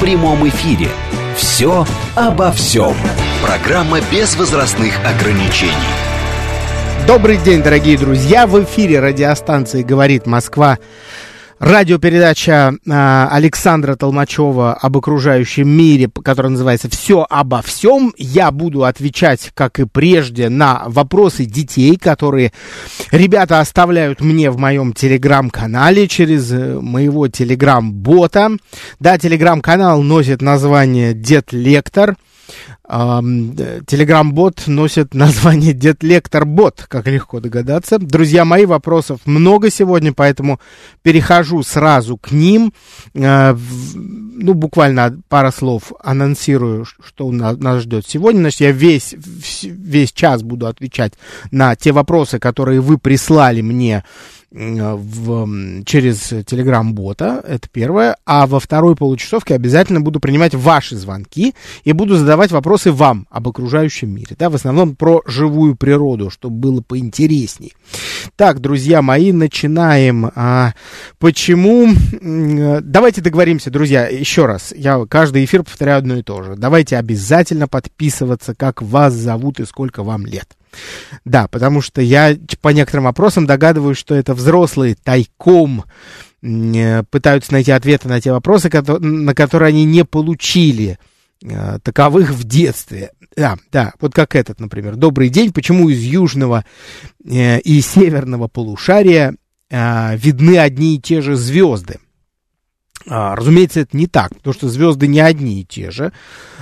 в прямом эфире. «Все обо всем». Программа без возрастных ограничений. Добрый день, дорогие друзья! В эфире радиостанции «Говорит Москва» радиопередача э, Александра Толмачева об окружающем мире, которая называется «Все обо всем». Я буду отвечать, как и прежде, на вопросы детей, которые ребята оставляют мне в моем телеграм-канале через э, моего телеграм-бота. Да, телеграм-канал носит название «Дед Лектор». Телеграм-бот носит название Дед Лектор Бот, как легко догадаться. Друзья мои, вопросов много сегодня, поэтому перехожу сразу к ним. Э, ну, буквально пара слов анонсирую, что нас ждет сегодня. Значит, я весь, весь час буду отвечать на те вопросы, которые вы прислали мне в, через телеграм-бота, это первое. А во второй получасовке обязательно буду принимать ваши звонки и буду задавать вопросы вам об окружающем мире. Да, в основном про живую природу, чтобы было поинтересней. Так, друзья мои, начинаем. А, почему? Давайте договоримся, друзья, еще раз. Я каждый эфир повторяю одно и то же. Давайте обязательно подписываться, как вас зовут и сколько вам лет. Да, потому что я по некоторым вопросам догадываюсь, что это взрослые тайком э, пытаются найти ответы на те вопросы, на которые они не получили э, таковых в детстве. Да, да, вот как этот, например. Добрый день. Почему из южного э, и северного полушария видны одни и те же звезды? А, разумеется, это не так, потому что звезды не одни и те же.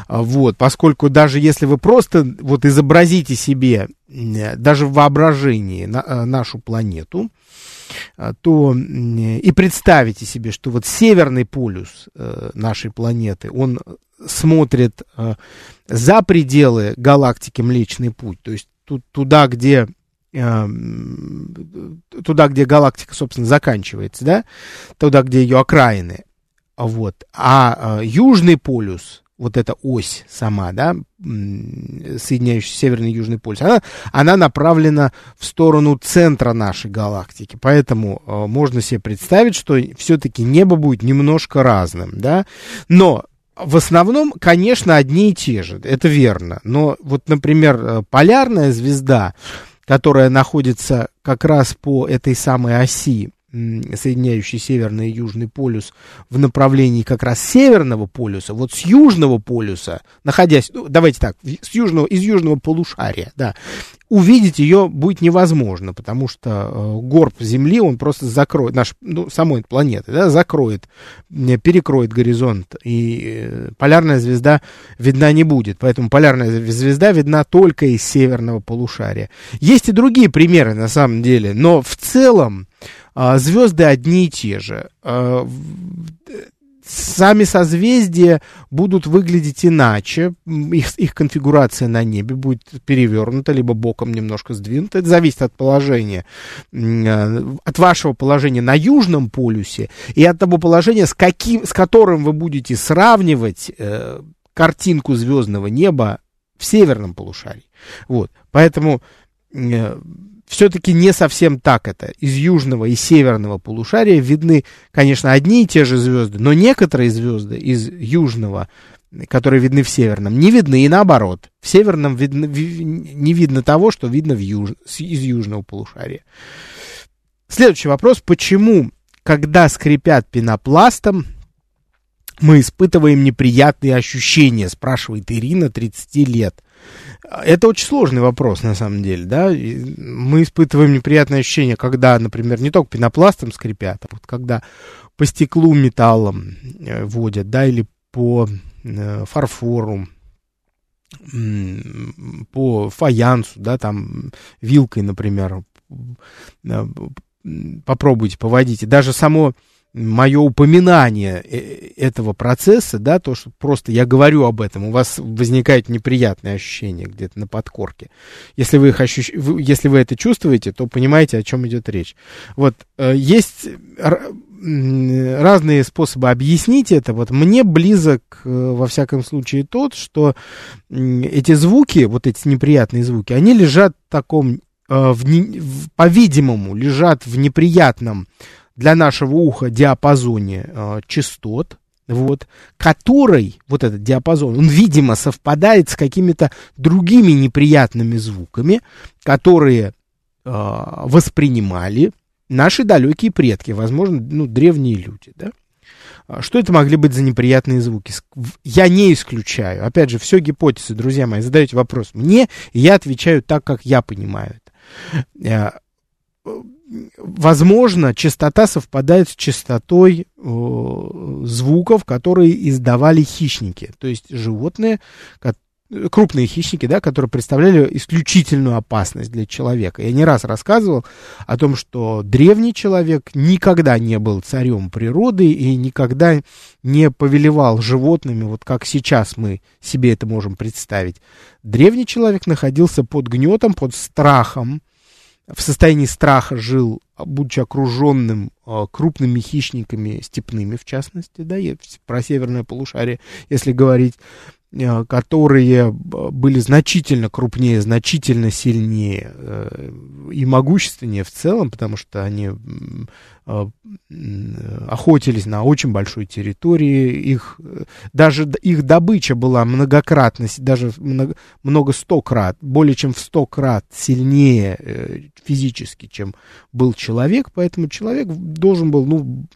А, вот, поскольку даже если вы просто вот изобразите себе, даже в воображении, на, а, нашу планету, то и представите себе, что вот северный полюс э, нашей планеты, он смотрит э, за пределы галактики Млечный Путь, то есть туда, где э, туда, где галактика, собственно, заканчивается, да, туда, где ее окраины, вот. А, а Южный полюс, вот эта ось сама, да, соединяющая Северный и Южный полюс, она, она направлена в сторону центра нашей галактики. Поэтому э, можно себе представить, что все-таки небо будет немножко разным, да. Но в основном, конечно, одни и те же, это верно. Но вот, например, э, полярная звезда, которая находится как раз по этой самой оси соединяющий Северный и Южный полюс в направлении как раз Северного полюса, вот с Южного полюса, находясь, ну, давайте так, с южного, из Южного полушария, да, увидеть ее будет невозможно, потому что э, горб Земли, он просто закроет, наш, ну, самой планеты, да, закроет, перекроет горизонт, и э, полярная звезда видна не будет, поэтому полярная звезда видна только из Северного полушария. Есть и другие примеры, на самом деле, но в целом, звезды одни и те же. А, сами созвездия будут выглядеть иначе, их, их конфигурация на небе будет перевернута, либо боком немножко сдвинута, это зависит от положения, а, от вашего положения на южном полюсе и от того положения, с, каким, с которым вы будете сравнивать э, картинку звездного неба в северном полушарии. Вот, поэтому э, все-таки не совсем так это. Из южного и северного полушария видны, конечно, одни и те же звезды, но некоторые звезды из южного, которые видны в северном, не видны и наоборот. В северном видно, не видно того, что видно в юж, из южного полушария. Следующий вопрос. Почему, когда скрипят пенопластом, мы испытываем неприятные ощущения, спрашивает Ирина, 30 лет. Это очень сложный вопрос, на самом деле, да. Мы испытываем неприятное ощущение, когда, например, не только пенопластом скрипят, а вот когда по стеклу металлом э, водят, да, или по э, фарфору, по фаянсу, да, там вилкой, например, э, попробуйте, поводите. Даже само мое упоминание э, этого процесса, да, то, что просто я говорю об этом, у вас возникает неприятное ощущение где-то на подкорке. Если вы, их ощущ... если вы это чувствуете, то понимаете, о чем идет речь. Вот, э, есть разные способы объяснить это. Вот мне близок, э, во всяком случае, тот, что эти звуки, вот эти неприятные звуки, они лежат в таком, в, по-видимому, лежат в неприятном для нашего уха диапазоне э, частот, вот, который, вот этот диапазон, он, видимо, совпадает с какими-то другими неприятными звуками, которые э, воспринимали наши далекие предки, возможно, ну, древние люди, да. А что это могли быть за неприятные звуки? Я не исключаю. Опять же, все гипотезы, друзья мои. Задаете вопрос мне, и я отвечаю так, как я понимаю это э, возможно, частота совпадает с частотой э, звуков, которые издавали хищники, то есть животные, крупные хищники, да, которые представляли исключительную опасность для человека. Я не раз рассказывал о том, что древний человек никогда не был царем природы и никогда не повелевал животными, вот как сейчас мы себе это можем представить. Древний человек находился под гнетом, под страхом, в состоянии страха жил, будучи окруженным э, крупными хищниками степными, в частности, да, про северное полушарие, если говорить, которые были значительно крупнее, значительно сильнее э, и могущественнее в целом, потому что они э, охотились на очень большой территории, их, даже их добыча была многократно, даже много, много сто крат, более чем в сто крат сильнее физически, чем был человек, поэтому человек должен был, ну,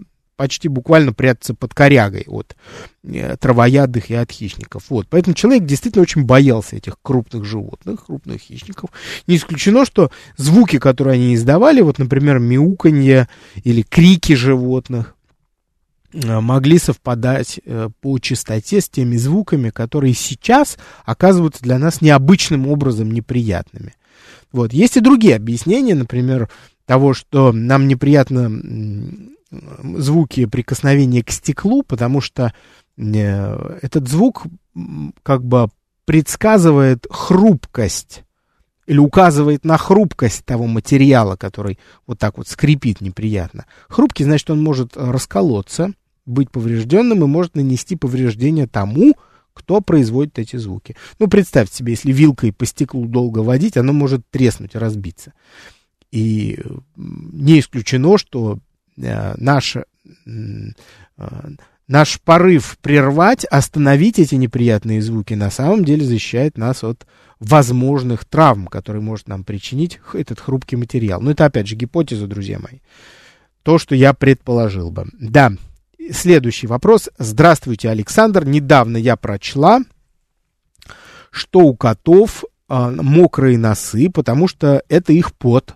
почти буквально прятаться под корягой от э, травоядных и от хищников. Вот. Поэтому человек действительно очень боялся этих крупных животных, крупных хищников. Не исключено, что звуки, которые они издавали, вот, например, мяуканье или крики животных, э, могли совпадать э, по частоте с теми звуками, которые сейчас оказываются для нас необычным образом неприятными. Вот. Есть и другие объяснения, например, того, что нам неприятно звуки прикосновения к стеклу, потому что э, этот звук как бы предсказывает хрупкость или указывает на хрупкость того материала, который вот так вот скрипит неприятно. Хрупкий, значит, он может расколоться, быть поврежденным и может нанести повреждение тому, кто производит эти звуки. Ну, представьте себе, если вилкой по стеклу долго водить, оно может треснуть, разбиться. И не исключено, что наш, э, наш порыв прервать, остановить эти неприятные звуки, на самом деле защищает нас от возможных травм, которые может нам причинить этот хрупкий материал. Но это, опять же, гипотеза, друзья мои. То, что я предположил бы. Да, следующий вопрос. Здравствуйте, Александр. Недавно я прочла, что у котов а, мокрые носы, потому что это их пот.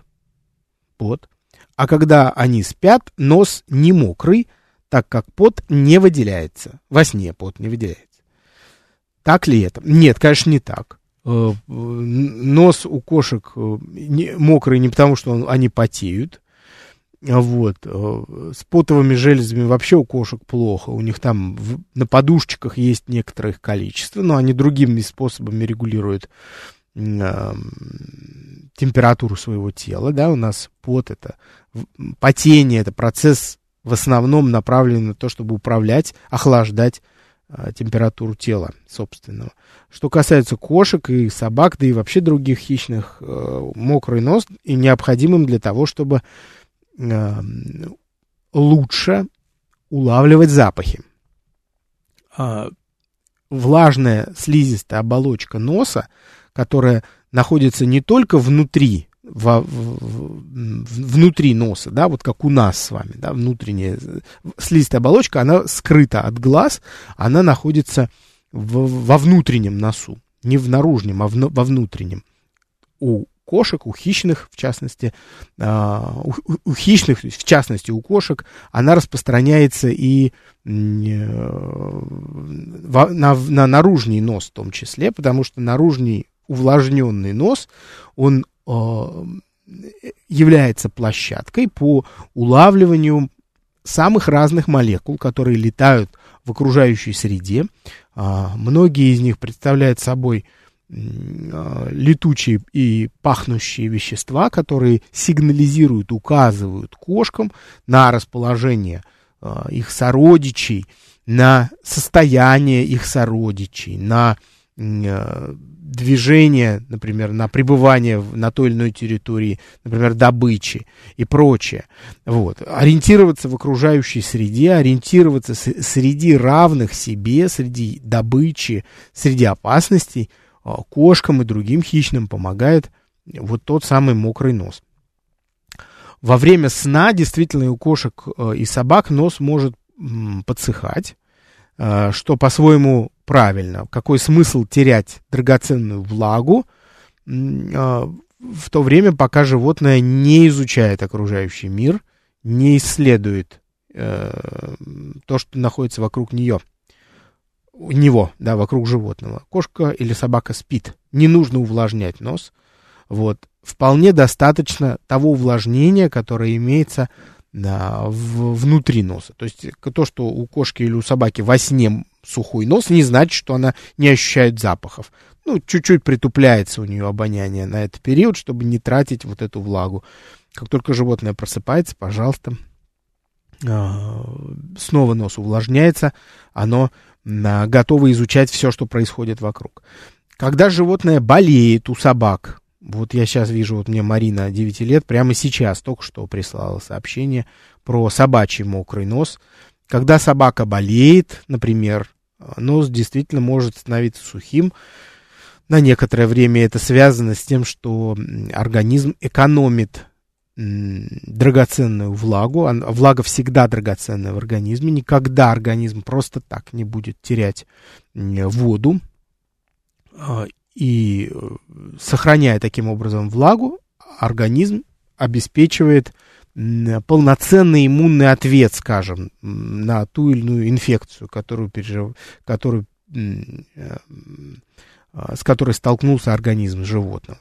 Пот. А когда они спят, нос не мокрый, так как пот не выделяется. Во сне пот не выделяется. Так ли это? Нет, конечно, не так. Э, нос у кошек э, мокрый не потому, что они потеют. Вот. Э, с потовыми железами вообще у кошек плохо. У них там на подушечках есть некоторое их количество, но они другими способами регулируют температуру своего тела, да, у нас пот это потение, это процесс в основном направлен на то, чтобы управлять, охлаждать э, температуру тела собственного. Что касается кошек и собак, да и вообще других хищных, э, мокрый нос и необходимым для того, чтобы э, лучше улавливать запахи. Э, влажная слизистая оболочка носа, которая находится не только внутри, во, в, внутри носа, да, вот как у нас с вами, да, внутренняя слизистая оболочка, она скрыта от глаз, она находится в, во внутреннем носу, не в наружном, а в, во внутреннем. У кошек, у хищных, в частности, а, у, у хищных, в частности, у кошек, она распространяется и на, на наружный нос в том числе, потому что наружный увлажненный нос, он э, является площадкой по улавливанию самых разных молекул, которые летают в окружающей среде. А, многие из них представляют собой а, летучие и пахнущие вещества, которые сигнализируют, указывают кошкам на расположение а, их сородичей, на состояние их сородичей, на движение, например, на пребывание на той или иной территории, например, добычи и прочее. Вот. Ориентироваться в окружающей среде, ориентироваться среди равных себе, среди добычи, среди опасностей а, кошкам и другим хищным помогает вот тот самый мокрый нос. Во время сна действительно у кошек э, и собак нос может подсыхать, э, что по-своему правильно. Какой смысл терять драгоценную влагу а, в то время, пока животное не изучает окружающий мир, не исследует э, то, что находится вокруг нее, него, да, вокруг животного. Кошка или собака спит, не нужно увлажнять нос. Вот. Вполне достаточно того увлажнения, которое имеется да, в, внутри носа. То есть то, что у кошки или у собаки во сне сухой нос, не значит, что она не ощущает запахов. Ну, чуть-чуть притупляется у нее обоняние на этот период, чтобы не тратить вот эту влагу. Как только животное просыпается, пожалуйста, а, снова нос увлажняется, оно готово изучать все, что происходит вокруг. Когда животное болеет у собак, вот я сейчас вижу, вот мне Марина 9 лет, прямо сейчас только что прислала сообщение про собачий мокрый нос. Когда собака болеет, например, нос действительно может становиться сухим. На некоторое время это связано с тем, что организм экономит драгоценную влагу. Влага всегда драгоценная в организме. Никогда организм просто так не будет терять воду. А, и э, сохраняя таким образом влагу, организм обеспечивает полноценный иммунный ответ, скажем, на ту или иную инфекцию, которую, пережив... которую, э, а, с которой столкнулся организм животного.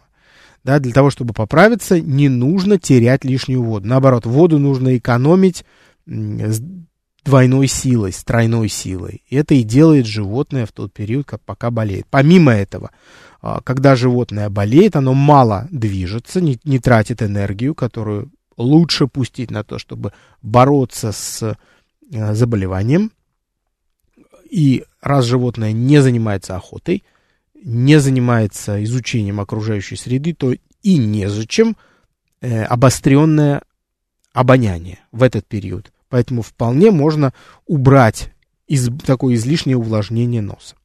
Да, для того, чтобы поправиться, не нужно терять лишнюю воду. Наоборот, воду нужно экономить с двойной силой, с тройной силой. Это и делает животное в тот период, как пока болеет. Помимо этого, а, когда животное болеет, оно мало движется, не, не тратит энергию, которую лучше пустить на то, чтобы бороться с э, заболеванием. И раз животное не занимается охотой, не занимается изучением окружающей среды, то и незачем э, обостренное обоняние в этот период. Поэтому вполне можно убрать из, такое излишнее увлажнение носа.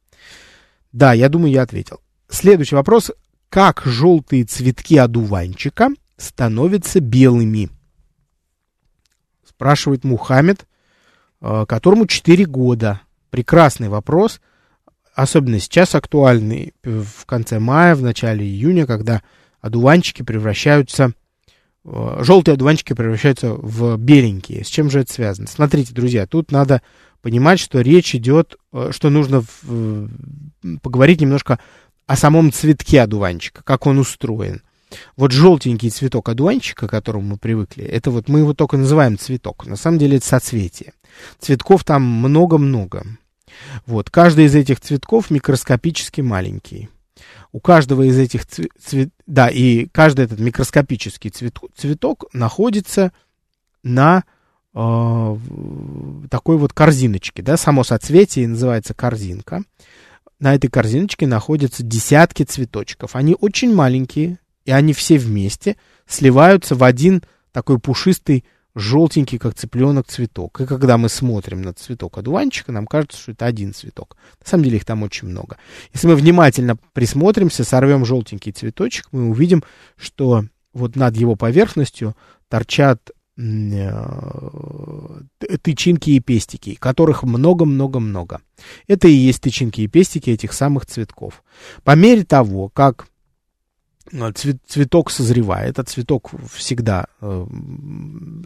Да, я думаю, я ответил. Следующий вопрос. Как желтые цветки одуванчика становятся белыми? Спрашивает Мухаммед, э, которому 4 года. Прекрасный вопрос, особенно сейчас актуальный в конце мая, в начале июня, когда одуванчики превращаются, э, желтые одуванчики превращаются в беленькие. С чем же это связано? Смотрите, друзья, тут надо понимать, что речь идет, э, что нужно поговорить немножко о самом цветке одуванчика, как он устроен. Вот желтенький цветок одуванчика, к которому мы привыкли, это вот мы его только называем цветок. На самом деле это соцветие. Цветков там много-много. Вот, каждый из этих цветков микроскопически маленький. У каждого из этих цвет... Да, и каждый этот микроскопический цвет... цветок находится на э, такой вот корзиночке, да, само соцветие называется корзинка. На этой корзиночке находятся десятки цветочков. Они очень маленькие, и они все вместе сливаются в один такой пушистый, желтенький, как цыпленок, цветок. И когда мы смотрим на цветок одуванчика, нам кажется, что это один цветок. На самом деле их там очень много. Если мы внимательно присмотримся, сорвем желтенький цветочек, мы увидим, что вот над его поверхностью торчат э, тычинки и пестики, которых много-много-много. Это и есть тычинки и пестики этих самых цветков. По мере того, как цвет, цветок созревает, этот цветок всегда э,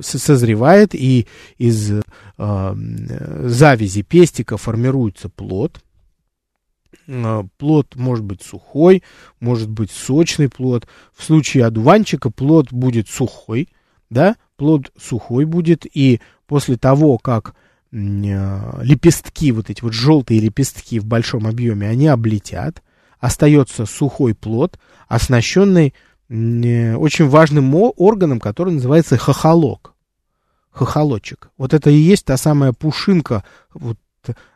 созревает, и из э, завязи пестика формируется плод. Э, плод может быть сухой, может быть сочный плод. В случае одуванчика плод будет сухой, да, плод сухой будет, и после того, как э, лепестки, вот эти вот желтые лепестки в большом объеме, они облетят, остается сухой плод, оснащенный э, очень важным органом, который называется хохолок. Хохолочек. Вот это и есть та самая пушинка, вот,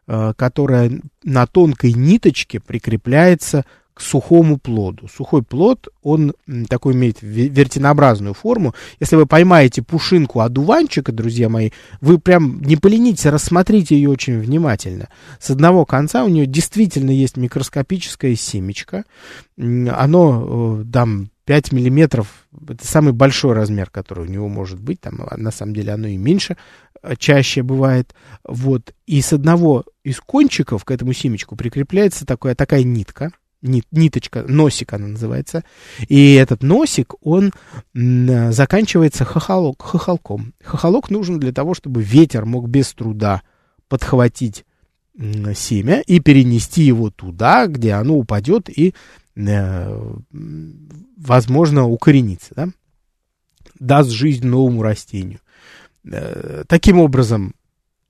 э, которая на тонкой ниточке прикрепляется сухому плоду. Сухой плод, он такой имеет вертинообразную форму. Если вы поймаете пушинку одуванчика, друзья мои, вы прям не поленитесь, рассмотрите ее очень внимательно. С одного конца у нее действительно есть микроскопическое семечко. Оно э, там 5 миллиметров, это самый большой размер, который у него может быть, там а на самом деле оно и меньше, э, чаще бывает, вот, и с одного из кончиков к этому семечку прикрепляется такая, такая нитка, нит, ниточка, носик она называется. И этот носик, он заканчивается хохолок, хохолком. Хохолок нужен для того, чтобы ветер мог без труда подхватить семя и перенести его туда, где оно упадет и, э, возможно, укоренится. Да? Даст жизнь новому растению. Э, таким образом,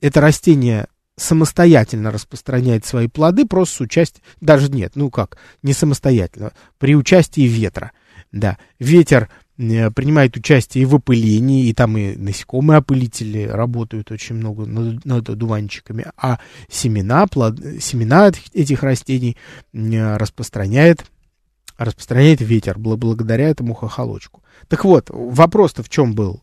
это растение самостоятельно распространяет свои плоды просто с участием, даже нет, ну как, не самостоятельно, при участии ветра. Да, ветер э, принимает участие и в опылении, и там и насекомые опылители работают очень много над, над одуванчиками, а семена, плод, семена этих растений э, распространяет, распространяет ветер благодаря этому хохолочку. Так вот, вопрос-то в чем был?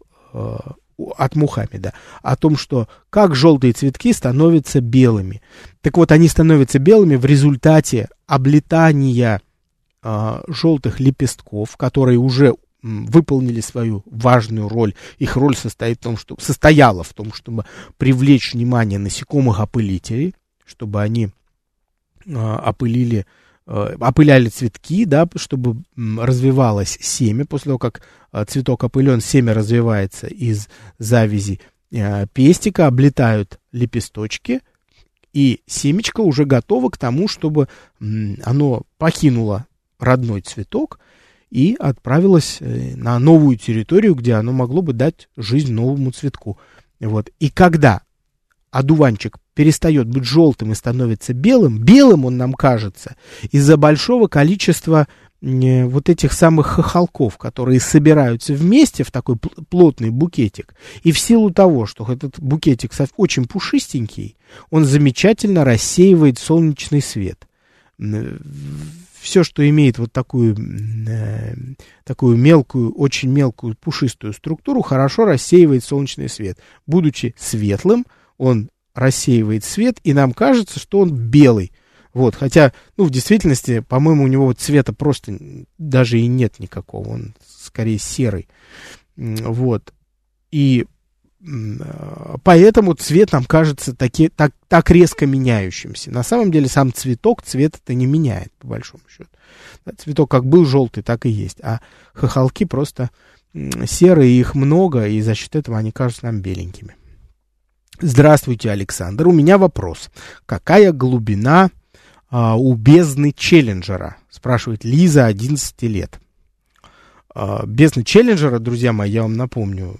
От Мухаммеда, о том, что как желтые цветки становятся белыми. Так вот, они становятся белыми в результате облетания э, желтых лепестков, которые уже выполнили свою важную роль. Их роль состоит в том, что, состояла в том, чтобы привлечь внимание насекомых-опылителей, чтобы они э, опылили Э, опыляли цветки, да, чтобы развивалось семя. После того, как э, цветок опылен, семя развивается из завязи э, пестика, облетают лепесточки, и семечко уже готово к тому, чтобы оно покинуло родной цветок и отправилось на новую территорию, где оно могло бы дать жизнь новому цветку. Вот. И когда одуванчик перестает быть желтым и становится белым, белым он нам кажется из-за большого количества э, вот этих самых хохолков, которые собираются вместе в такой плотный букетик. И в силу того, что этот букетик очень пушистенький, он замечательно рассеивает солнечный свет. Все, что имеет вот такую, э, такую мелкую, очень мелкую пушистую структуру, хорошо рассеивает солнечный свет. Будучи светлым, он рассеивает свет, и нам кажется, что он белый. Вот, хотя, ну, в действительности, по-моему, у него цвета просто даже и нет никакого, он скорее серый. Вот. И поэтому цвет нам кажется таки, так, так резко меняющимся. На самом деле сам цветок цвет это не меняет, по большому счету. Цветок как был желтый, так и есть. А хохолки просто серые, их много, и за счет этого они кажутся нам беленькими. Здравствуйте, Александр. У меня вопрос. Какая глубина а, у бездны Челленджера? Спрашивает Лиза, 11 лет. А, бездны Челленджера, друзья мои, я вам напомню,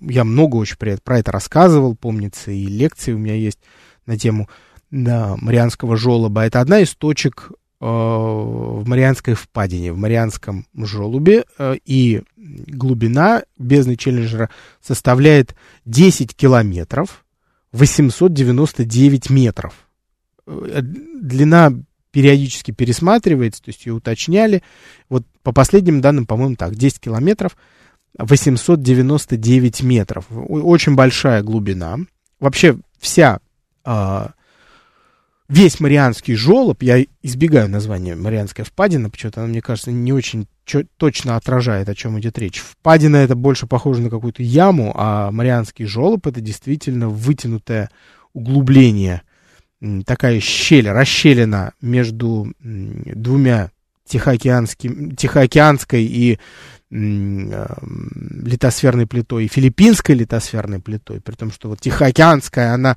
я много очень про это рассказывал, помнится, и лекции у меня есть на тему да, Марианского желоба. Это одна из точек в Марианской впадине, в Марианском желобе, э, и глубина бездны Челленджера составляет 10 километров 899 метров. Э, длина периодически пересматривается, то есть ее уточняли. Вот по последним данным, по-моему, так, 10 километров 899 метров. Очень большая глубина. Вообще вся а, весь Марианский желоб, я избегаю названия Марианская впадина, почему-то она, мне кажется, не очень точно отражает, о чем идет речь. Впадина это больше похоже на какую-то яму, а Марианский желоб это действительно вытянутое углубление, такая щель, расщелина между двумя Тихоокеанским, Тихоокеанской и литосферной плитой и филиппинской литосферной плитой, при том, что вот Тихоокеанская, она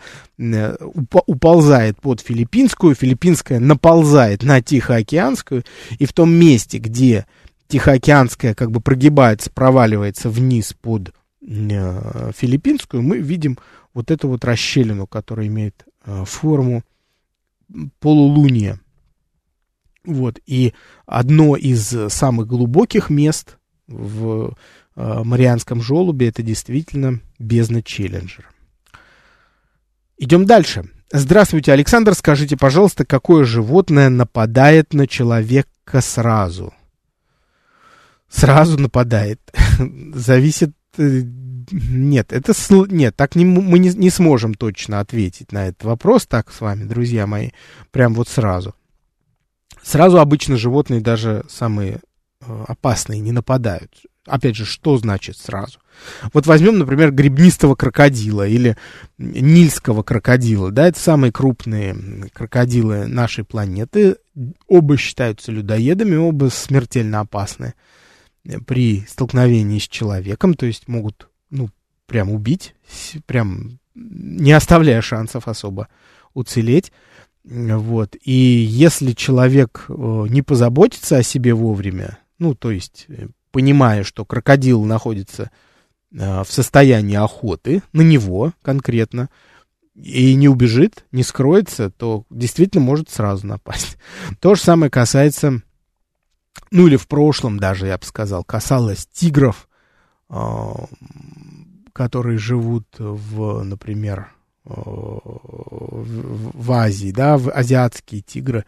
уползает под филиппинскую, филиппинская наползает на Тихоокеанскую, и в том месте, где Тихоокеанская как бы прогибается, проваливается вниз под э, филиппинскую, мы видим вот эту вот расщелину, которая имеет э, форму полулуния. Вот, и одно из самых глубоких мест в э, Марианском желобе это действительно бездна Челленджера. Идем дальше. Здравствуйте, Александр. Скажите, пожалуйста, какое животное нападает на человека сразу? Сразу нападает. Зависит... Э, нет, это нет, так не, мы не, не сможем точно ответить на этот вопрос, так с вами, друзья мои, прям вот сразу. Сразу обычно животные, даже самые опасные, не нападают. Опять же, что значит сразу? Вот возьмем, например, гребнистого крокодила или нильского крокодила. Да, это самые крупные крокодилы нашей планеты. Оба считаются людоедами, оба смертельно опасны при столкновении с человеком. То есть могут, ну, прям убить, прям не оставляя шансов особо уцелеть. Вот. И если человек э, не позаботится о себе вовремя, ну, то есть, э, понимая, что крокодил находится э, в состоянии охоты на него конкретно, и не убежит, не скроется, то действительно может сразу напасть. То же самое касается, ну или в прошлом даже, я бы сказал, касалось тигров, которые живут в, например, в Азии, да, в азиатские тигры,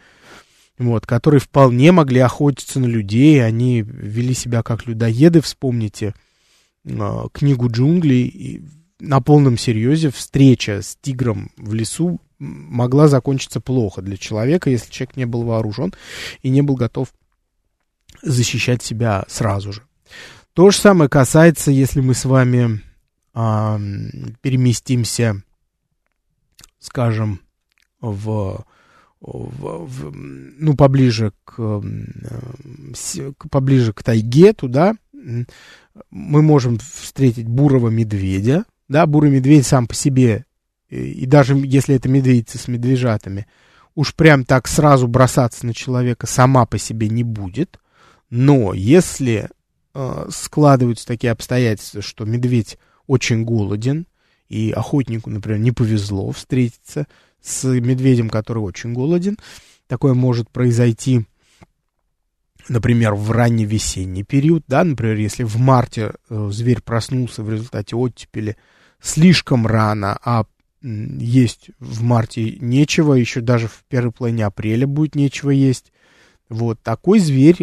вот, которые вполне могли охотиться на людей, они вели себя как людоеды, вспомните э, книгу джунглей, и на полном серьезе встреча с тигром в лесу могла закончиться плохо для человека, если человек не был вооружен и не был готов защищать себя сразу же. То же самое касается, если мы с вами э, переместимся скажем, в, в, в, ну, поближе к, поближе к тайге, туда, мы можем встретить бурого медведя, да, бурый медведь сам по себе, и даже если это медведица с медвежатами, уж прям так сразу бросаться на человека сама по себе не будет, но если э, складываются такие обстоятельства, что медведь очень голоден, и охотнику, например, не повезло встретиться с медведем, который очень голоден. Такое может произойти, например, в ранний весенний период, да, например, если в марте э, зверь проснулся в результате оттепели слишком рано, а есть в марте нечего, еще даже в первой половине апреля будет нечего есть. Вот такой зверь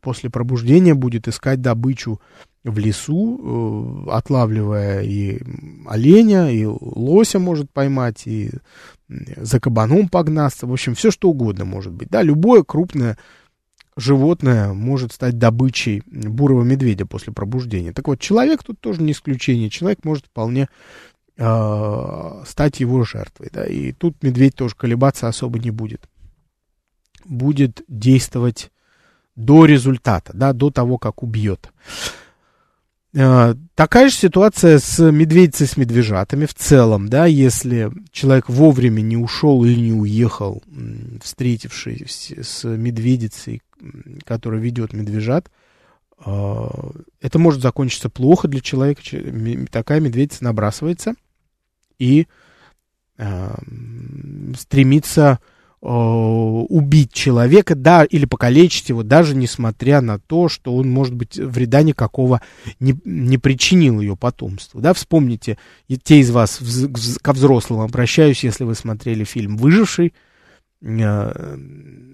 после пробуждения будет искать добычу в лесу, э, отлавливая и оленя, и лося может поймать, и за кабаном погнаться. В общем, все что угодно может быть. Да, любое крупное животное может стать добычей бурого медведя после пробуждения. Так вот, человек тут тоже не исключение. Человек может вполне э, стать его жертвой. Да, и тут медведь тоже колебаться особо не будет. Будет действовать до результата, да, до того, как убьет. Э, такая же ситуация с медведицей с медвежатами в целом, да, если человек вовремя не ушел или не уехал, встретившись с медведицей, которая ведет медвежат, э, это может закончиться плохо для человека. Такая медведица набрасывается и э, стремится убить человека, да, или покалечить его, даже несмотря на то, что он, может быть, вреда никакого не, не причинил ее потомству. Да, вспомните, те из вас вз, ко взрослым обращаюсь, если вы смотрели фильм «Выживший», э,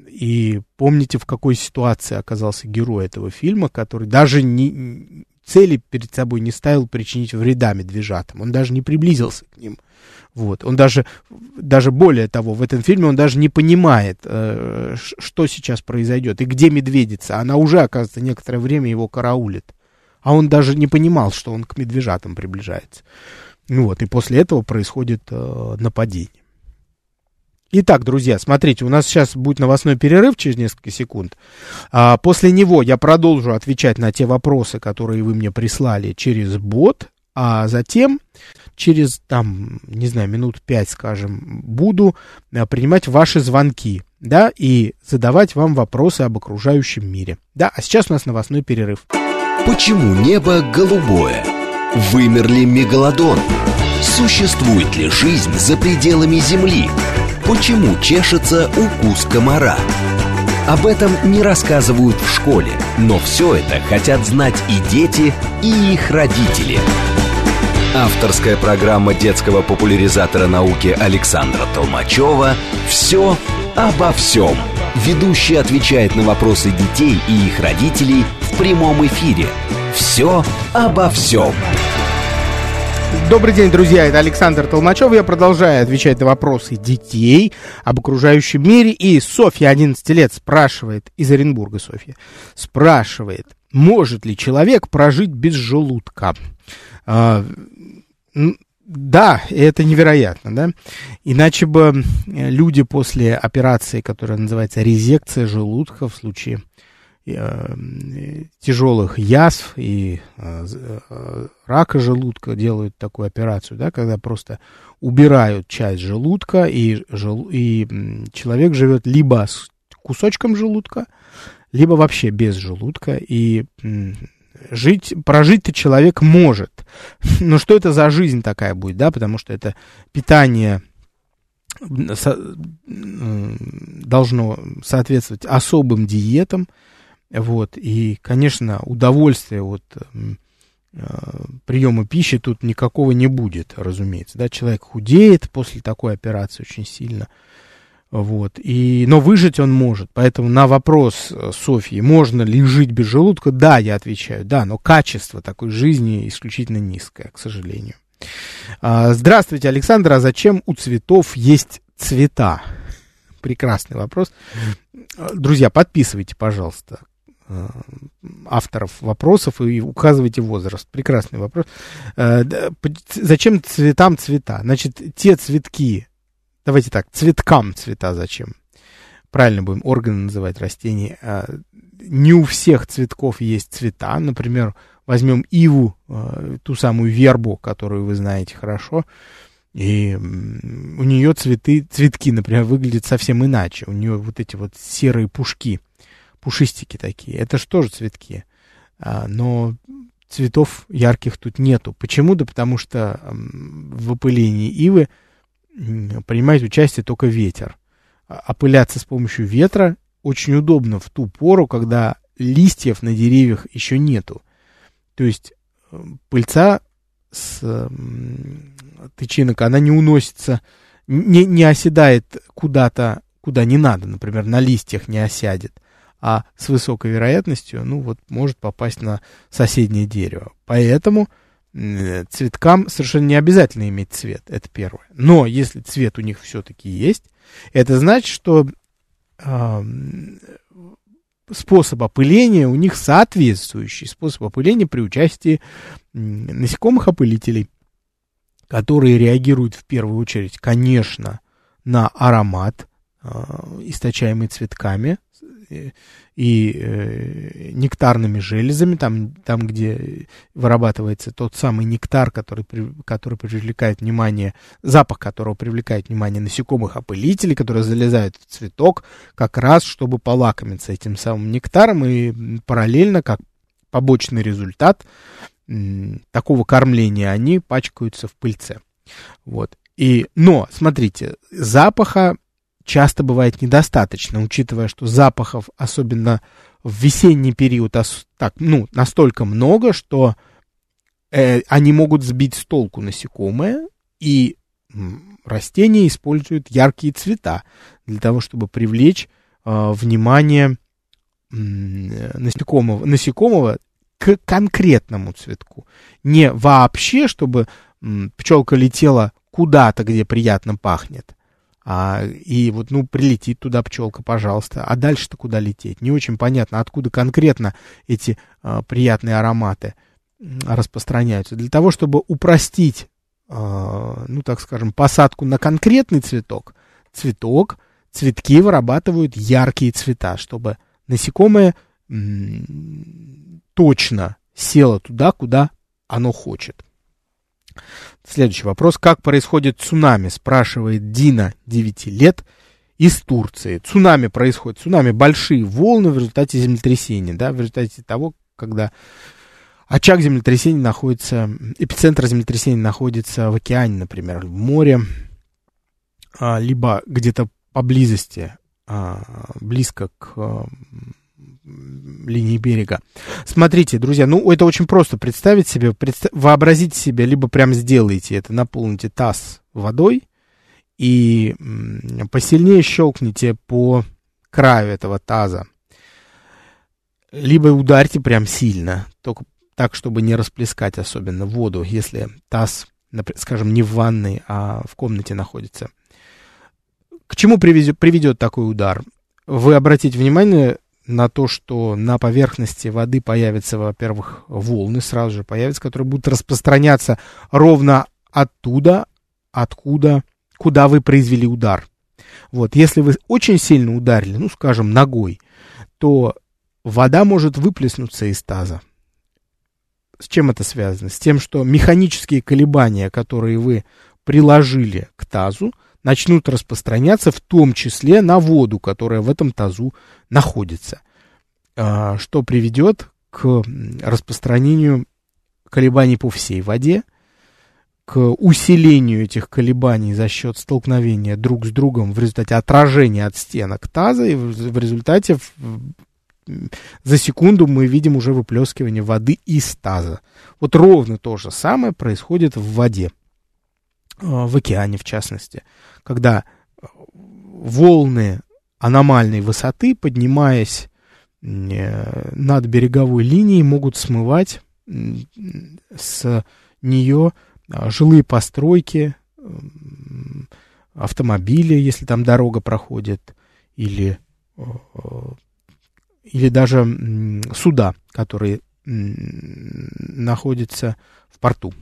и помните, в какой ситуации оказался герой этого фильма, который даже не, цели перед собой не ставил причинить вреда медвежатам, он даже не приблизился к ним. Вот. Он даже, даже более того, в этом фильме он даже не понимает, э, что сейчас произойдет и где медведица. Она уже, оказывается, некоторое время его караулит. А он даже не понимал, что он к медвежатам приближается. Ну вот, и после этого происходит э, нападение. Итак, друзья, смотрите, у нас сейчас будет новостной перерыв через несколько секунд. А, после него я продолжу отвечать на те вопросы, которые вы мне прислали через бот, а затем через, там, не знаю, минут пять, скажем, буду э, принимать ваши звонки, да, и задавать вам вопросы об окружающем мире. Да, а сейчас у нас новостной перерыв. Почему небо голубое? Вымер ли мегалодон? Существует ли жизнь за пределами Земли? Почему чешется укус комара? Об этом не рассказывают в школе, но все это хотят знать и дети, и их родители. Авторская программа детского популяризатора науки Александра Толмачева «Все обо всем». Ведущий отвечает на вопросы детей и их родителей в прямом эфире. «Все обо всем». Добрый день, друзья, это Александр Толмачев. Я продолжаю отвечать на вопросы детей об окружающем мире. И Софья, 11 лет, спрашивает, из Оренбурга Софья, спрашивает, может ли человек прожить без желудка? А, да, это невероятно, да. Иначе бы люди после операции, которая называется резекция желудка в случае э, тяжелых язв и э, э, рака желудка делают такую операцию, да, когда просто убирают часть желудка и, и человек живет либо с кусочком желудка, либо вообще без желудка и жить, прожить-то человек может. Но что это за жизнь такая будет, да, потому что это питание должно соответствовать особым диетам, вот, и, конечно, удовольствие от э, приема пищи тут никакого не будет, разумеется, да, человек худеет после такой операции очень сильно, вот. И, но выжить он может. Поэтому на вопрос э, Софьи, можно ли жить без желудка, да, я отвечаю, да, но качество такой жизни исключительно низкое, к сожалению. А, здравствуйте, Александр, а зачем у цветов есть цвета? Прекрасный вопрос. Друзья, подписывайте, пожалуйста, э, авторов вопросов и указывайте возраст. Прекрасный вопрос. Э, зачем цветам цвета? Значит, те цветки, Давайте так, цветкам цвета зачем? Правильно будем органы называть растения. А, не у всех цветков есть цвета. Например, возьмем иву, а, ту самую вербу, которую вы знаете хорошо. И у нее цветы, цветки, например, выглядят совсем иначе. У нее вот эти вот серые пушки, пушистики такие. Это же тоже цветки. А, но цветов ярких тут нету. Почему? Да потому что в опылении ивы принимает участие только ветер. А, опыляться с помощью ветра очень удобно в ту пору, когда листьев на деревьях еще нету. То есть пыльца с тычинок, она не уносится, не, не оседает куда-то, куда не надо, например, на листьях не осядет, а с высокой вероятностью, ну вот, может попасть на соседнее дерево. Поэтому цветкам совершенно не обязательно иметь цвет, это первое. Но если цвет у них все-таки есть, это значит, что э, способ опыления у них соответствующий способ опыления при участии насекомых опылителей, которые реагируют в первую очередь, конечно, на аромат, э, источаемый цветками, и э, нектарными железами, там, там, где вырабатывается тот самый нектар, который, который привлекает внимание, запах которого привлекает внимание насекомых опылителей, которые залезают в цветок, как раз чтобы полакомиться этим самым нектаром, и параллельно, как побочный результат такого кормления, они пачкаются в пыльце. Вот. И, но, смотрите, запаха часто бывает недостаточно, учитывая, что запахов, особенно в весенний период, так, ну, настолько много, что э, они могут сбить с толку насекомые, и растения используют яркие цвета для того, чтобы привлечь э, внимание насекомого, насекомого к конкретному цветку. Не вообще, чтобы пчелка летела куда-то, где приятно пахнет, а, и вот, ну, прилетит туда пчелка, пожалуйста. А дальше-то куда лететь? Не очень понятно, откуда конкретно эти а, приятные ароматы распространяются. Для того, чтобы упростить, а, ну, так скажем, посадку на конкретный цветок, цветок, цветки вырабатывают яркие цвета, чтобы насекомое точно село туда, куда оно хочет. Следующий вопрос. Как происходит цунами? Спрашивает Дина, 9 лет, из Турции. Цунами происходит. Цунами большие волны в результате землетрясения, да, в результате того, когда очаг землетрясения находится, эпицентр землетрясения находится в океане, например, в море, а, либо где-то поблизости, а, близко к а, линии берега. Смотрите, друзья, ну это очень просто представить себе, представ... вообразите себе, либо прям сделайте это, наполните таз водой и посильнее щелкните по краю этого таза. Либо ударьте прям сильно, только так, чтобы не расплескать особенно воду, если таз, скажем, не в ванной, а в комнате находится. К чему приведет, приведет такой удар? Вы обратите внимание на то, что на поверхности воды появятся, во-первых, волны сразу же появятся, которые будут распространяться ровно оттуда, откуда, куда вы произвели удар. Вот, если вы очень сильно ударили, ну, скажем, ногой, то вода может выплеснуться из таза. С чем это связано? С тем, что механические колебания, которые вы приложили к тазу, начнут распространяться в том числе на воду, которая в этом тазу находится, а, что приведет к распространению колебаний по всей воде, к усилению этих колебаний за счет столкновения друг с другом в результате отражения от стенок таза, и в результате за секунду мы видим уже выплескивание воды из таза. Вот ровно то же самое происходит в воде, а, в океане в частности, когда волны аномальной высоты, поднимаясь э, над береговой линией, могут смывать с нее а, жилые постройки, автомобили, если там дорога проходит, или, э, или даже суда, которые находятся в порту.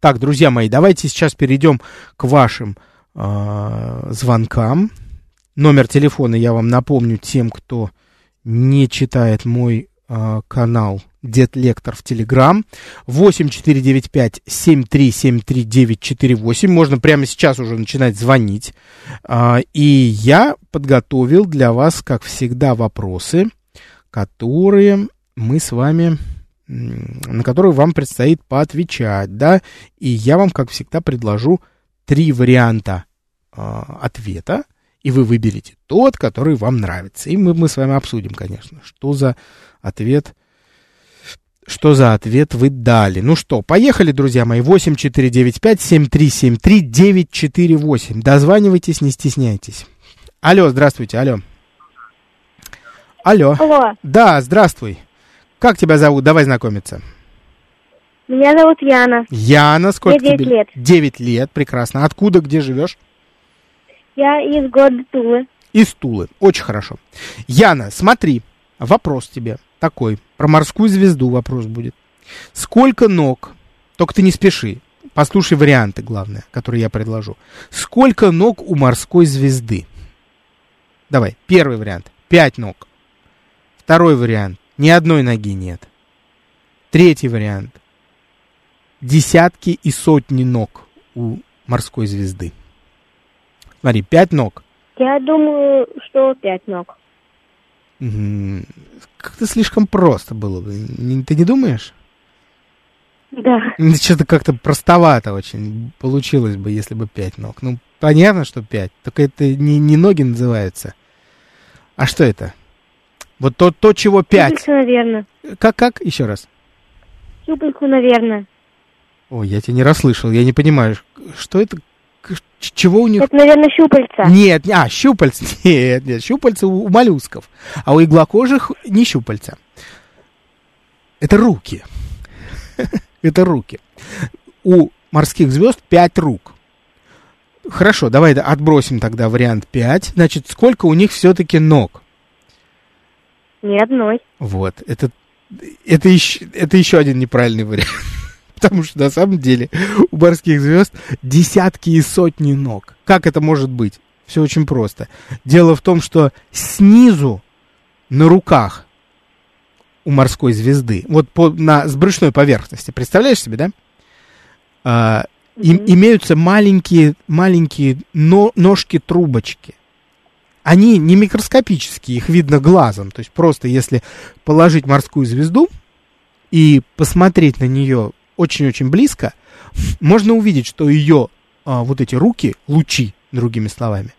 Так, друзья мои, давайте сейчас перейдем к вашим э, звонкам. Номер телефона я вам напомню тем, кто не читает мой э, канал Дед Лектор в Телеграм. 8495-7373-948. Можно прямо сейчас уже начинать звонить. А, и я подготовил для вас, как всегда, вопросы, которые мы с вами на которые вам предстоит поотвечать, да, и я вам, как всегда, предложу три варианта э, ответа, и вы выберете тот, который вам нравится. И мы, мы с вами обсудим, конечно, что за ответ что за ответ вы дали? Ну что, поехали, друзья мои. 8495-7373-948. Дозванивайтесь, не стесняйтесь. Алло, здравствуйте, алло. Алло. Алло. Да, здравствуй. Как тебя зовут? Давай знакомиться. Меня зовут Яна. Яна, сколько Мне 9 тебе? лет. 9 лет, прекрасно. Откуда, где живешь? Я из города Тулы. Из Тулы. Очень хорошо. Яна, смотри, вопрос тебе такой. Про морскую звезду вопрос будет. Сколько ног, только ты не спеши, послушай варианты, главное, которые я предложу. Сколько ног у морской звезды? Давай, первый вариант. Пять ног. Второй вариант. Ни одной ноги нет. Третий вариант. Десятки и сотни ног у морской звезды. Смотри, пять ног. Я думаю, что пять ног. Как-то слишком просто было бы. Ты не думаешь? Да. Что-то как-то простовато очень получилось бы, если бы пять ног. Ну, понятно, что пять. Только это не, не ноги называются. А что это? Вот то, то чего пять. Щупальца, наверное. Как, как? Еще раз. Щупальцу, наверное. Ой, я тебя не расслышал. Я не понимаю, что это? Чего у них? Это, наверное, щупальца. Нет, а, щупальца. Нет, нет, щупальца у, у моллюсков. А у иглокожих не щупальца. Это руки. Это руки. У морских звезд пять рук. Хорошо, давай отбросим тогда вариант 5. Значит, сколько у них все-таки ног? Ни одной. Вот, это, это, еще, это еще один неправильный вариант. Потому что на самом деле у морских звезд десятки и сотни ног. Как это может быть? Все очень просто. Дело в том, что снизу на руках у морской звезды, вот по, на сбрышной поверхности, представляешь себе, да? А, им, имеются маленькие, маленькие но, ножки-трубочки. Они не микроскопические, их видно глазом. То есть просто если положить морскую звезду и посмотреть на нее очень-очень близко, можно увидеть, что ее а, вот эти руки, лучи, другими словами,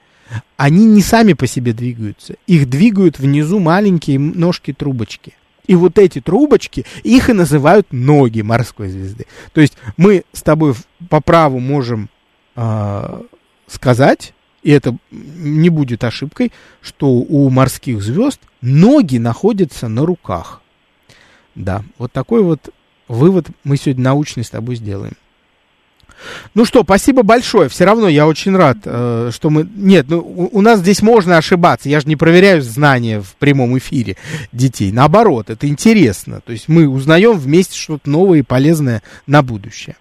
они не сами по себе двигаются. Их двигают внизу маленькие ножки-трубочки. И вот эти трубочки, их и называют ноги морской звезды. То есть мы с тобой по праву можем э, сказать, и это не будет ошибкой, что у морских звезд ноги находятся на руках. Да, вот такой вот вывод мы сегодня научный с тобой сделаем. Ну что, спасибо большое. Все равно я очень рад, э, что мы... Нет, ну, у, нас здесь можно ошибаться. Я же не проверяю знания в прямом эфире детей. Наоборот, это интересно. То есть мы узнаем вместе что-то новое и полезное на будущее.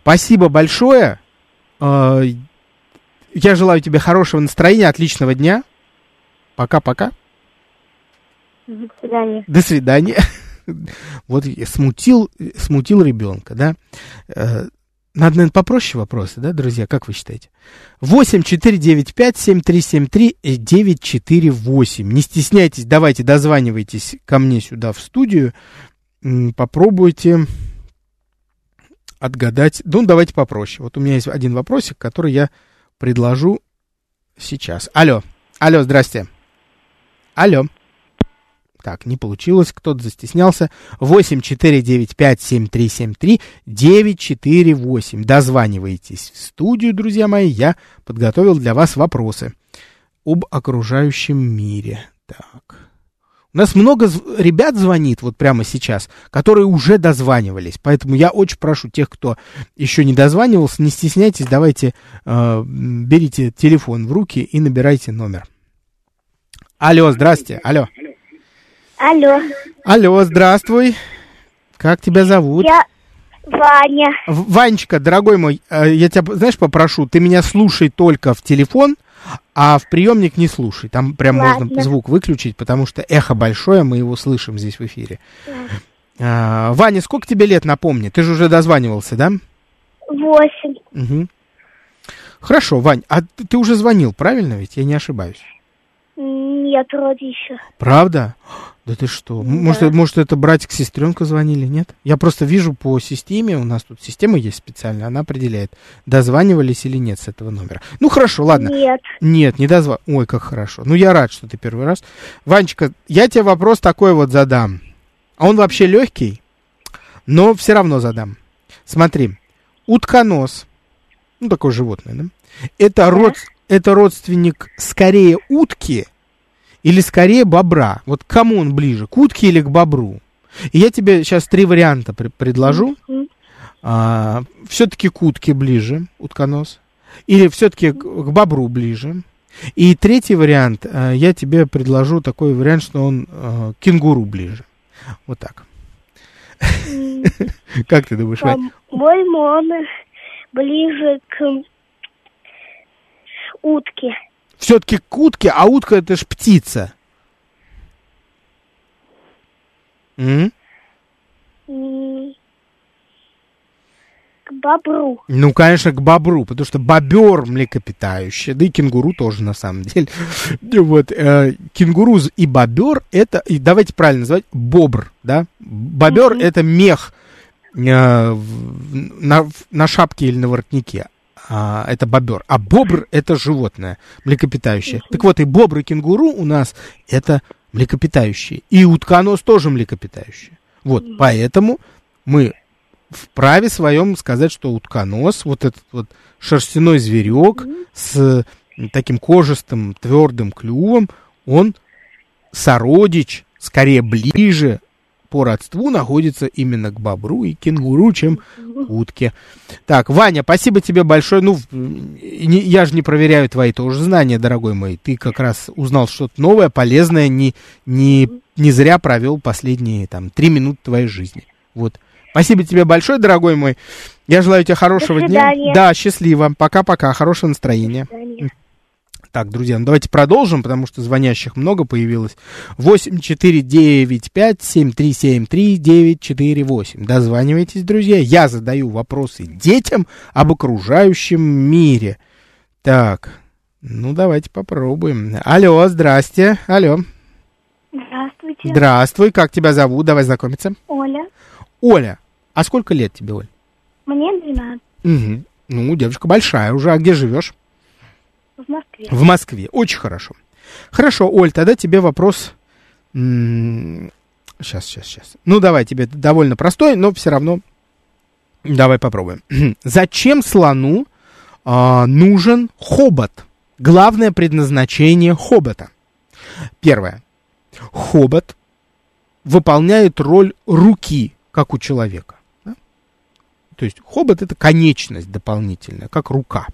Спасибо большое. Э, я желаю тебе хорошего настроения, отличного дня. Пока-пока. До свидания. До свидания. Вот смутил, смутил ребенка, да. Э, надо, наверное, попроще вопросы, да, друзья? Как вы считаете? 8 4 9 5 7 3 7 3 9 4 8. Не стесняйтесь, давайте дозванивайтесь ко мне сюда в студию. Попробуйте отгадать. Ну, давайте попроще. Вот у меня есть один вопросик, который я предложу сейчас. Алло. Алло, здрасте. Алло. Так, не получилось, кто-то застеснялся. 8 4 9 5 7 3 7 3 9 4 8. Дозванивайтесь в студию, друзья мои. Я подготовил для вас вопросы об окружающем мире. Так. У нас много ребят звонит вот прямо сейчас, которые уже дозванивались. Поэтому я очень прошу тех, кто еще не дозванивался, не стесняйтесь, давайте э, берите телефон в руки и набирайте номер. Алло, здрасте, алло. Алло. Алло, здравствуй. Как тебя зовут? Я Ваня. Ванечка, дорогой мой, э, я тебя, знаешь, попрошу, ты меня слушай только в телефон, а в приемник не слушай. Там прям Ладно. можно звук выключить, потому что эхо большое, мы его слышим здесь в эфире. А, Ваня, сколько тебе лет, напомни? Ты же уже дозванивался, да? Восемь. Угу. Хорошо, Вань, а ты уже звонил, правильно ведь? Я не ошибаюсь. Нет, вроде еще. Правда? Да ты что? М- Может, Да. может это братик сестренка звонили, нет? Я просто вижу по системе, у нас тут система есть специальная, она определяет, дозванивались или нет с этого номера. Ну хорошо, ладно. Нет. Нет, не дозва... Ой, как хорошо. Ну, я рад, что ты первый раз. Ванечка, я тебе вопрос такой вот задам. А он вообще легкий, но все равно задам. Смотри, утконос, ну, такое животное, да? Это, род... это родственник скорее утки или скорее бобра? Вот к кому он ближе, к утке или к бобру? И я тебе сейчас три варианта пр- предложу. А, все-таки к утке ближе, утконос. Или все-таки к, к бобру ближе. И третий вариант, а, я тебе предложу такой вариант, что он а, к кенгуру ближе. Вот так. Как ты думаешь, Вань? По-моему, он ближе к утке. Все-таки к утке, а утка это ж птица. М? К бобру. Ну, конечно, к бобру, потому что бобер млекопитающее, да и кенгуру тоже на самом деле. Вот, э, кенгуру и бобер это, и давайте правильно называть, бобр, да? Бобер Мгм. это мех э, на, на шапке или на воротнике. А, это бобер. А бобр это животное млекопитающее. Так вот, и бобр, и кенгуру у нас это млекопитающие. И утконос тоже млекопитающие. Вот, поэтому мы вправе своем сказать, что утконос, вот этот вот шерстяной зверек с таким кожистым твердым клювом, он сородич, скорее ближе по родству находится именно к бобру и кенгуру, чем к утке. Так, Ваня, спасибо тебе большое. Ну, не- я же не проверяю твои тоже знания, дорогой мой. Ты как раз узнал что-то новое, полезное, не, не, не зря провел последние там три минуты твоей жизни. Вот. Спасибо тебе большое, дорогой мой. Я желаю тебе хорошего До дня. свидания. Да, счастливо. Пока-пока. Хорошего настроения. Так, друзья, ну давайте продолжим, потому что звонящих много появилось. 8 4 9 5 7 3 7 3 9 4 8. Дозванивайтесь, друзья. Я задаю вопросы детям об окружающем мире. Так, ну давайте попробуем. Алло, здрасте. Алло. Здравствуйте. Здравствуй, как тебя зовут? Давай знакомиться. Оля. Оля, а сколько лет тебе, Оль? Мне 12 Угу. Ну, девочка большая уже. А где живешь? В Москве. В Москве. Очень хорошо. Хорошо, Оль, тогда тебе вопрос. Сейчас, сейчас, сейчас. Ну, давай, тебе довольно простой, но все равно давай попробуем. Зачем слону а, нужен хобот? Главное предназначение хобота. Первое. Хобот выполняет роль руки, как у человека. да? То есть хобот это конечность дополнительная, как рука.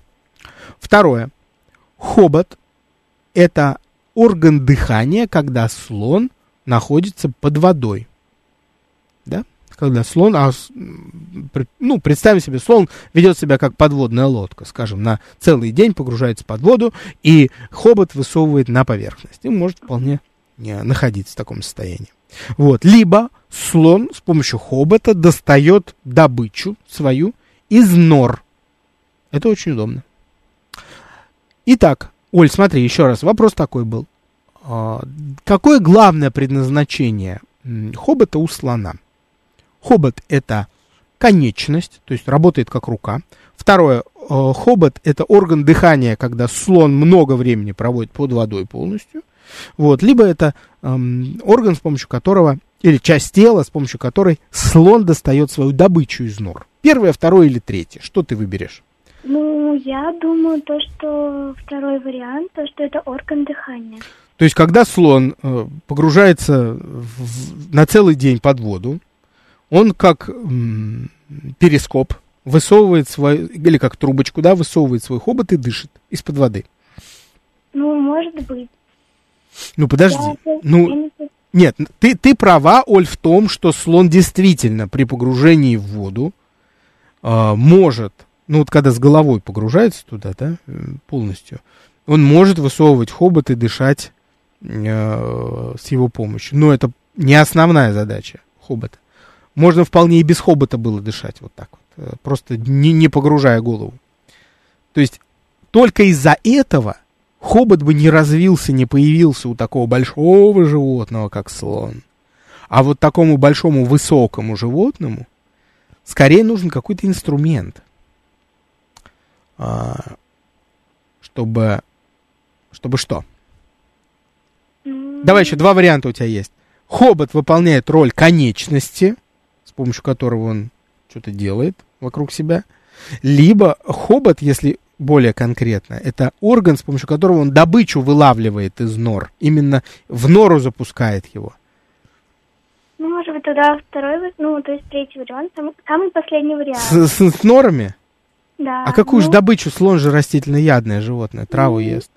Второе. Хобот – это орган дыхания, когда слон находится под водой. Да? Когда слон, а, ну, представим себе, слон ведет себя как подводная лодка, скажем, на целый день погружается под воду, и хобот высовывает на поверхность. И может вполне не, находиться в таком состоянии. Вот. Либо слон с помощью хобота достает добычу свою из нор. Это очень удобно. Итак, Оль, смотри, еще раз, вопрос такой был. А, Какое главное предназначение хобота у слона? Хобот – это конечность, то есть работает как рука. Второе, э, хобот – это орган дыхания, когда слон много времени проводит под водой полностью. Вот. Либо это эм, орган, с помощью которого, или часть тела, с помощью которой слон достает свою добычу из нор. Первое, второе или третье. Что ты выберешь? Ну, я думаю, то, что второй вариант, то, что это орган дыхания. То есть, когда слон э, погружается в- на целый день под воду, он как м, перископ высовывает свой, или как трубочку, да, высовывает свой хобот и дышит из-под воды. Ну, может быть. Ну, подожди. Я- Ну, я не. Нет, ты, ты права, Оль, в том, что слон действительно при погружении в воду а, может, ну вот когда с головой погружается туда, да, э, полностью, он может высовывать хобот и дышать э, с его помощью. Но это не основная задача хобота. Можно вполне и без хобота было дышать вот так вот, э, просто не, не погружая голову. То есть только из-за этого хобот бы не развился, не появился у такого большого животного, как слон. А вот такому большому высокому животному скорее нужен какой-то инструмент, чтобы, чтобы что? Давай еще два варианта у тебя есть. Хобот выполняет роль конечности, с помощью которого он что-то делает вокруг себя. Либо хобот, если более конкретно, это орган, с помощью которого он добычу вылавливает из нор. Именно в нору запускает его. Ну, может быть, тогда второй, ну, то есть третий вариант, самый, самый последний вариант. С, с- с норами? Да. А какую же ну, добычу? Слон же растительноядное животное, траву М. ест.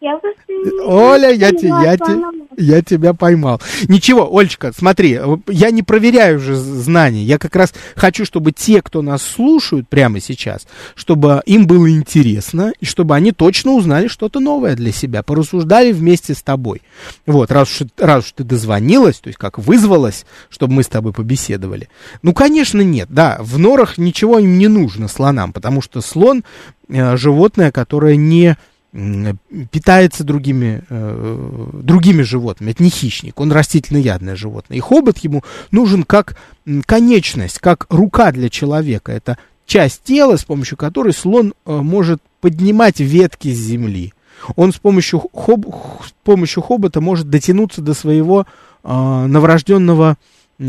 Я просто... не- Оля, я, те- я, те- я тебя поймал. Ничего, Олечка, смотри, э, я не проверяю уже знания. Я как раз хочу, чтобы те, кто нас слушают прямо сейчас, чтобы им было интересно, и чтобы они точно узнали что-то новое для себя, порассуждали вместе с тобой. Вот, раз уж, раз уж ты дозвонилась, то есть как вызвалась, чтобы мы с тобой побеседовали. Ну, конечно, нет, да, в норах ничего им не нужно, слонам, потому что слон э, животное, которое не питается другими, э, другими животными. Это не хищник, он растительноядное животное. И хобот ему нужен как конечность, как рука для человека. Это часть тела, с помощью которой слон э, может поднимать ветки с земли. Он с помощью, хоб, с помощью хобота может дотянуться до своего э, новорожденного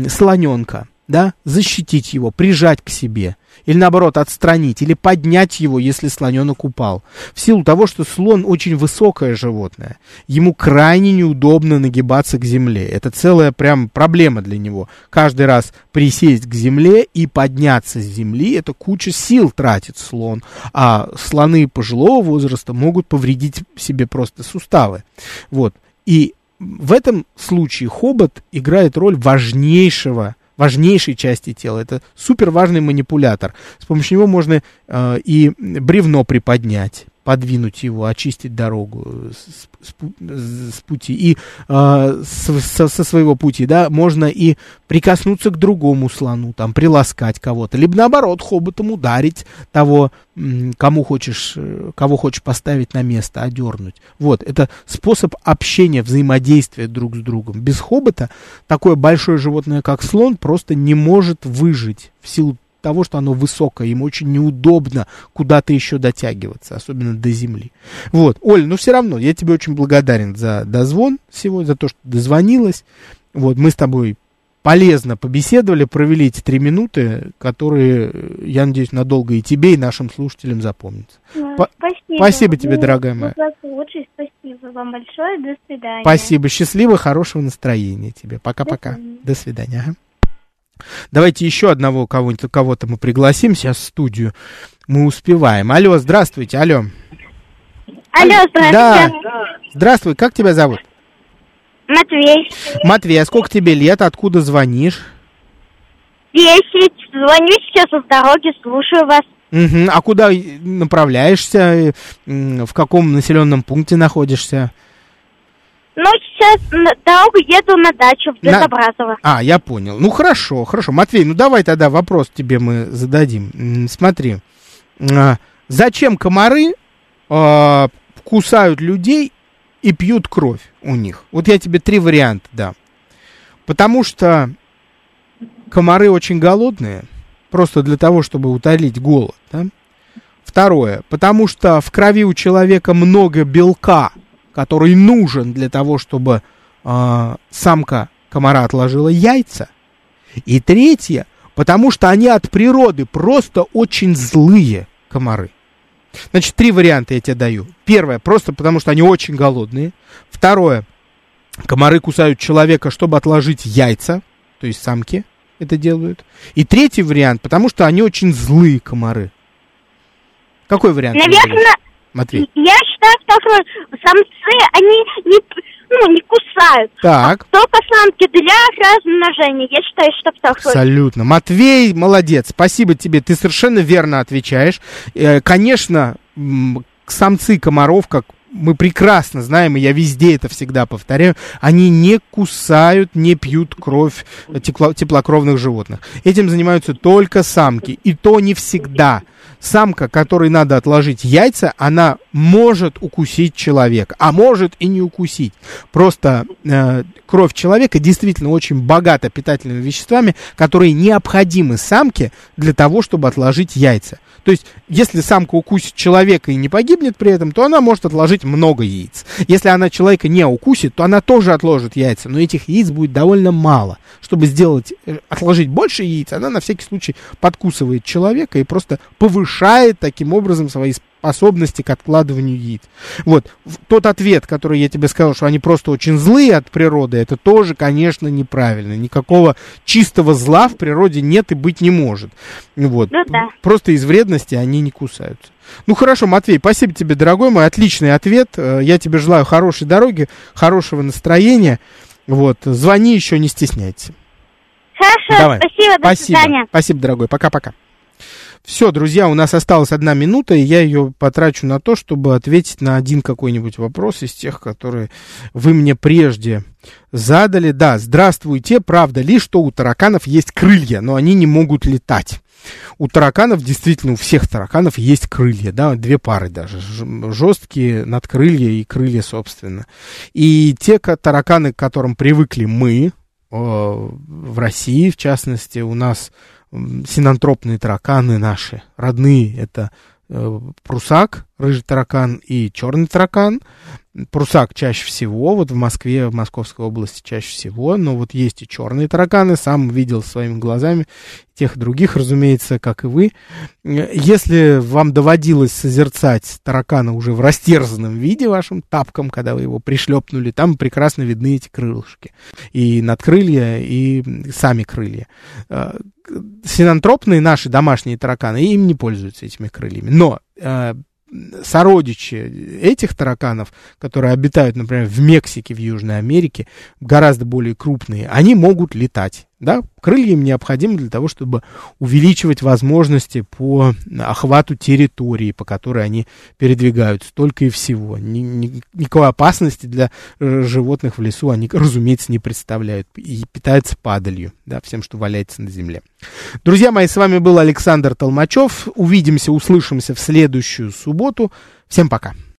слоненка, да, защитить его, прижать к себе, или наоборот отстранить, или поднять его, если слоненок упал. В силу того, что слон очень высокое животное, ему крайне неудобно нагибаться к земле. Это целая прям проблема для него. Каждый раз присесть к земле и подняться с земли, это куча сил тратит слон. А слоны пожилого возраста могут повредить себе просто суставы. Вот. И в этом случае хобот играет роль важнейшего важнейшей части тела. Это супер важный манипулятор. С помощью него можно э, и бревно приподнять, подвинуть его, очистить дорогу с, с, с пути и э, с, со, со своего пути, да, можно и прикоснуться к другому слону, там, приласкать кого-то, либо наоборот хоботом ударить того, кому хочешь, э, кого хочешь поставить на место, одернуть. Вот, это способ общения, взаимодействия друг с другом. Без хобота такое большое животное, как слон, просто не может выжить в силу того, что оно высокое, ему очень неудобно куда-то еще дотягиваться, особенно до земли. Вот, Оль, ну все равно, я тебе очень благодарен за дозвон сегодня, за то, что дозвонилась. Вот, мы с тобой полезно побеседовали, провели эти три минуты, которые, я надеюсь, надолго и тебе, и нашим слушателям запомнятся. Спасибо. Спасибо тебе, дорогая моя. Лучший, спасибо вам большое, до свидания. Спасибо, счастливо, хорошего настроения тебе. Пока-пока. До свидания. Ага. Давайте еще одного кого-то мы пригласим сейчас в студию. Мы успеваем. Алло, здравствуйте, алло. Алло, здравствуйте. Да. Здравствуй, как тебя зовут? Матвей. Матвей, а сколько тебе лет? Откуда звонишь? Десять. Звоню сейчас с дороги, слушаю вас. Угу. А куда направляешься? В каком населенном пункте находишься? Ну, сейчас на дорогу еду на дачу в Дедобразово. На... А, я понял. Ну, хорошо, хорошо. Матвей, ну давай тогда вопрос тебе мы зададим. Смотри. А, зачем комары а, кусают людей и пьют кровь у них? Вот я тебе три варианта дам. Потому что комары очень голодные, просто для того, чтобы утолить голод. Да? Второе, потому что в крови у человека много белка, который нужен для того, чтобы э, самка комара отложила яйца. И третье, потому что они от природы просто очень злые комары. Значит, три варианта я тебе даю. Первое, просто потому что они очень голодные. Второе, комары кусают человека, чтобы отложить яйца, то есть самки это делают. И третий вариант, потому что они очень злые комары. Какой вариант? Наверное, Матвей. Я считаю, что самцы, они не, ну, не кусают. Так. А только самки для размножения. Я считаю, что так. Абсолютно. Матвей, молодец. Спасибо тебе. Ты совершенно верно отвечаешь. Э, конечно, самцы комаров, как мы прекрасно знаем, и я везде это всегда повторяю, они не кусают, не пьют кровь тепло, теплокровных животных. Этим занимаются только самки, и то не всегда самка, которой надо отложить яйца, она может укусить человека, а может и не укусить. Просто э, кровь человека действительно очень богата питательными веществами, которые необходимы самке для того, чтобы отложить яйца. То есть, если самка укусит человека и не погибнет при этом, то она может отложить много яиц. Если она человека не укусит, то она тоже отложит яйца, но этих яиц будет довольно мало. Чтобы сделать, э, отложить больше яиц, она на всякий случай подкусывает человека и просто повышает таким образом свои способности к откладыванию яиц. Вот, тот ответ, который я тебе сказал, что они просто очень злые от природы, это тоже, конечно, неправильно. Никакого чистого зла в природе нет и быть не может. Вот. Ну, да. Просто из вредности они не кусаются. Ну хорошо, Матвей, спасибо тебе, дорогой мой, отличный ответ. Э, я тебе желаю хорошей дороги, хорошего настроения. Вот, звони еще, не стесняйся. Хорошо, Давай. спасибо, до спасибо. свидания. Спасибо, дорогой, пока-пока. Все, друзья, у нас осталась одна минута, и я ее потрачу на то, чтобы ответить на один какой-нибудь вопрос из тех, которые вы мне прежде задали. Да, здравствуйте, правда ли, что у тараканов есть крылья, но они не могут летать? У тараканов, действительно, у всех тараканов есть крылья, да, две пары даже, жесткие надкрылья и крылья, собственно. И те тараканы, к которым привыкли мы, в России, в частности, у нас синантропные тараканы наши, родные, это э, прусак, рыжий таракан и черный таракан. Прусак чаще всего, вот в Москве, в Московской области чаще всего, но вот есть и черные тараканы, сам видел своими глазами тех других, разумеется, как и вы. Если вам доводилось созерцать таракана уже в растерзанном виде вашим тапком, когда вы его пришлепнули, там прекрасно видны эти крылышки. И надкрылья, и сами крылья. Синантропные наши домашние тараканы им не пользуются этими крыльями. Но э, сородичи этих тараканов, которые обитают, например, в Мексике, в Южной Америке, гораздо более крупные, они могут летать. Да? Крылья им необходимы для того, чтобы увеличивать возможности по охвату территории, по которой они передвигаются, только и всего. Ни, ни, никакой опасности для э, животных в лесу они, разумеется, не представляют. И питаются падалью, да, всем, что валяется на земле. Друзья мои, с вами был Александр Толмачев. Увидимся, услышимся в следующую субботу. Всем пока.